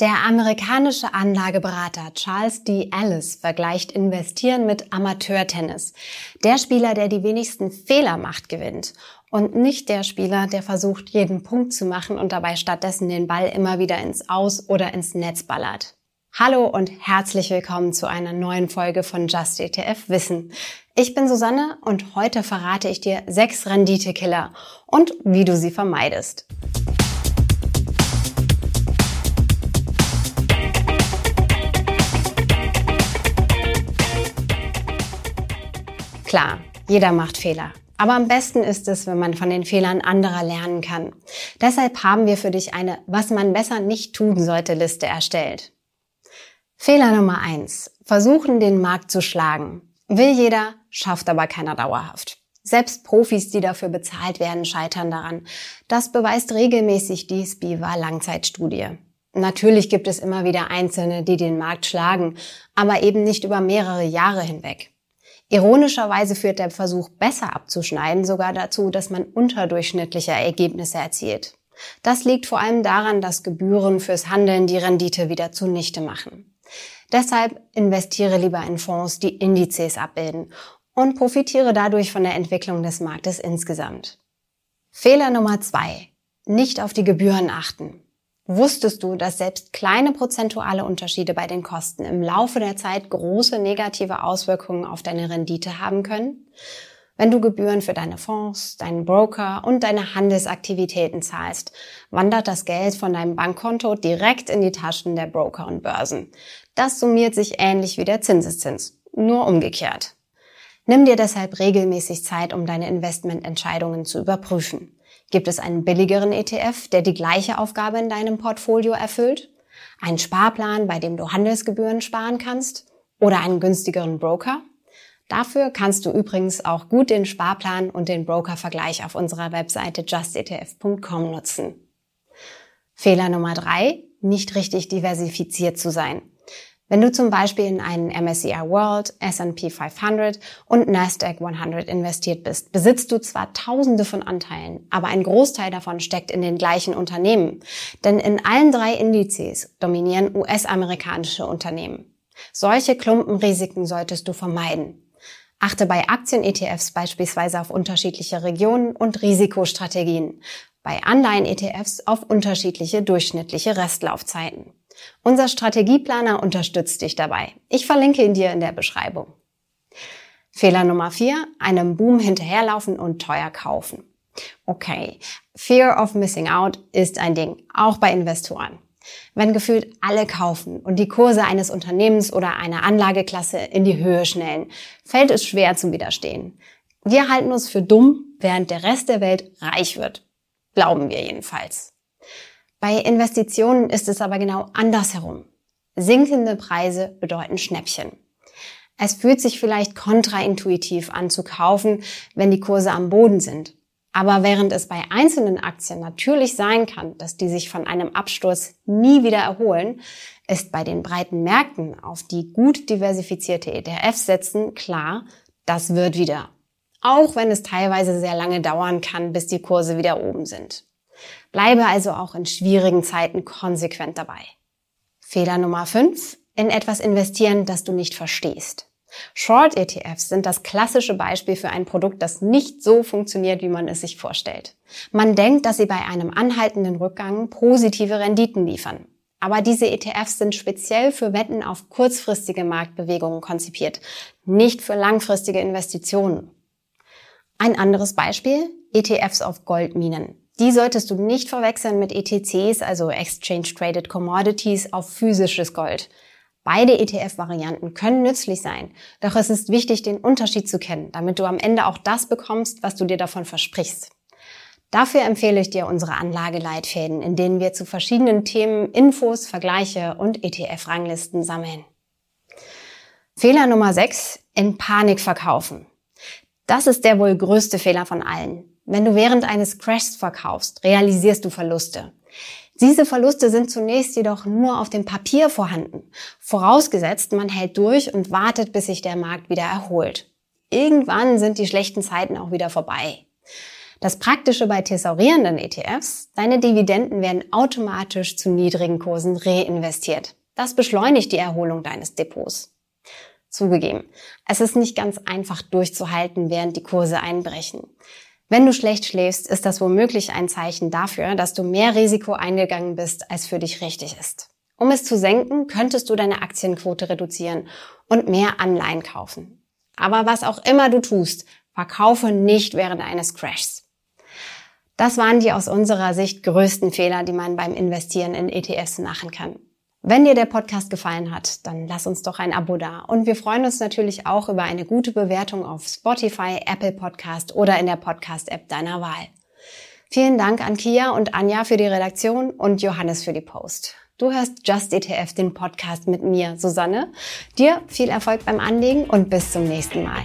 Der amerikanische Anlageberater Charles D. Ellis vergleicht Investieren mit Amateurtennis. Der Spieler, der die wenigsten Fehler macht, gewinnt. Und nicht der Spieler, der versucht, jeden Punkt zu machen und dabei stattdessen den Ball immer wieder ins Aus oder ins Netz ballert. Hallo und herzlich willkommen zu einer neuen Folge von Just ETF Wissen. Ich bin Susanne und heute verrate ich dir sechs Renditekiller und wie du sie vermeidest. Klar, jeder macht Fehler. Aber am besten ist es, wenn man von den Fehlern anderer lernen kann. Deshalb haben wir für dich eine Was man besser nicht tun sollte Liste erstellt. Fehler Nummer eins: Versuchen, den Markt zu schlagen. Will jeder, schafft aber keiner dauerhaft. Selbst Profis, die dafür bezahlt werden, scheitern daran. Das beweist regelmäßig die SPIVA Langzeitstudie. Natürlich gibt es immer wieder Einzelne, die den Markt schlagen, aber eben nicht über mehrere Jahre hinweg. Ironischerweise führt der Versuch, besser abzuschneiden, sogar dazu, dass man unterdurchschnittliche Ergebnisse erzielt. Das liegt vor allem daran, dass Gebühren fürs Handeln die Rendite wieder zunichte machen. Deshalb investiere lieber in Fonds, die Indizes abbilden und profitiere dadurch von der Entwicklung des Marktes insgesamt. Fehler Nummer zwei. Nicht auf die Gebühren achten. Wusstest du, dass selbst kleine prozentuale Unterschiede bei den Kosten im Laufe der Zeit große negative Auswirkungen auf deine Rendite haben können? Wenn du Gebühren für deine Fonds, deinen Broker und deine Handelsaktivitäten zahlst, wandert das Geld von deinem Bankkonto direkt in die Taschen der Broker und Börsen. Das summiert sich ähnlich wie der Zinseszins, nur umgekehrt. Nimm dir deshalb regelmäßig Zeit, um deine Investmententscheidungen zu überprüfen. Gibt es einen billigeren ETF, der die gleiche Aufgabe in deinem Portfolio erfüllt? Einen Sparplan, bei dem du Handelsgebühren sparen kannst? Oder einen günstigeren Broker? Dafür kannst du übrigens auch gut den Sparplan und den Broker-Vergleich auf unserer Webseite justetf.com nutzen. Fehler Nummer drei, nicht richtig diversifiziert zu sein. Wenn du zum Beispiel in einen MSCI World, S&P 500 und Nasdaq 100 investiert bist, besitzt du zwar Tausende von Anteilen, aber ein Großteil davon steckt in den gleichen Unternehmen. Denn in allen drei Indizes dominieren US-amerikanische Unternehmen. Solche Klumpenrisiken solltest du vermeiden. Achte bei Aktien-ETFs beispielsweise auf unterschiedliche Regionen und Risikostrategien, bei Anleihen-ETFs auf unterschiedliche durchschnittliche Restlaufzeiten. Unser Strategieplaner unterstützt dich dabei. Ich verlinke ihn dir in der Beschreibung. Fehler Nummer vier, einem Boom hinterherlaufen und teuer kaufen. Okay, Fear of Missing Out ist ein Ding, auch bei Investoren. Wenn gefühlt alle kaufen und die Kurse eines Unternehmens oder einer Anlageklasse in die Höhe schnellen, fällt es schwer zu widerstehen. Wir halten uns für dumm, während der Rest der Welt reich wird. Glauben wir jedenfalls. Bei Investitionen ist es aber genau andersherum. Sinkende Preise bedeuten Schnäppchen. Es fühlt sich vielleicht kontraintuitiv an zu kaufen, wenn die Kurse am Boden sind. Aber während es bei einzelnen Aktien natürlich sein kann, dass die sich von einem Absturz nie wieder erholen, ist bei den breiten Märkten, auf die gut diversifizierte ETFs setzen, klar, das wird wieder. Auch wenn es teilweise sehr lange dauern kann, bis die Kurse wieder oben sind. Bleibe also auch in schwierigen Zeiten konsequent dabei. Fehler Nummer 5. In etwas investieren, das du nicht verstehst. Short-ETFs sind das klassische Beispiel für ein Produkt, das nicht so funktioniert, wie man es sich vorstellt. Man denkt, dass sie bei einem anhaltenden Rückgang positive Renditen liefern. Aber diese ETFs sind speziell für Wetten auf kurzfristige Marktbewegungen konzipiert, nicht für langfristige Investitionen. Ein anderes Beispiel, ETFs auf Goldminen. Die solltest du nicht verwechseln mit ETCs, also Exchange Traded Commodities, auf physisches Gold. Beide ETF-Varianten können nützlich sein, doch es ist wichtig, den Unterschied zu kennen, damit du am Ende auch das bekommst, was du dir davon versprichst. Dafür empfehle ich dir unsere Anlageleitfäden, in denen wir zu verschiedenen Themen Infos, Vergleiche und ETF-Ranglisten sammeln. Fehler Nummer 6. In Panik verkaufen. Das ist der wohl größte Fehler von allen. Wenn du während eines Crashs verkaufst, realisierst du Verluste. Diese Verluste sind zunächst jedoch nur auf dem Papier vorhanden, vorausgesetzt man hält durch und wartet, bis sich der Markt wieder erholt. Irgendwann sind die schlechten Zeiten auch wieder vorbei. Das Praktische bei thesaurierenden ETFs, deine Dividenden werden automatisch zu niedrigen Kursen reinvestiert. Das beschleunigt die Erholung deines Depots. Zugegeben, es ist nicht ganz einfach durchzuhalten, während die Kurse einbrechen. Wenn du schlecht schläfst, ist das womöglich ein Zeichen dafür, dass du mehr Risiko eingegangen bist, als für dich richtig ist. Um es zu senken, könntest du deine Aktienquote reduzieren und mehr Anleihen kaufen. Aber was auch immer du tust, verkaufe nicht während eines Crashs. Das waren die aus unserer Sicht größten Fehler, die man beim Investieren in ETFs machen kann. Wenn dir der Podcast gefallen hat, dann lass uns doch ein Abo da. Und wir freuen uns natürlich auch über eine gute Bewertung auf Spotify, Apple Podcast oder in der Podcast-App deiner Wahl. Vielen Dank an Kia und Anja für die Redaktion und Johannes für die Post. Du hörst Just ETF, den Podcast mit mir, Susanne. Dir viel Erfolg beim Anlegen und bis zum nächsten Mal.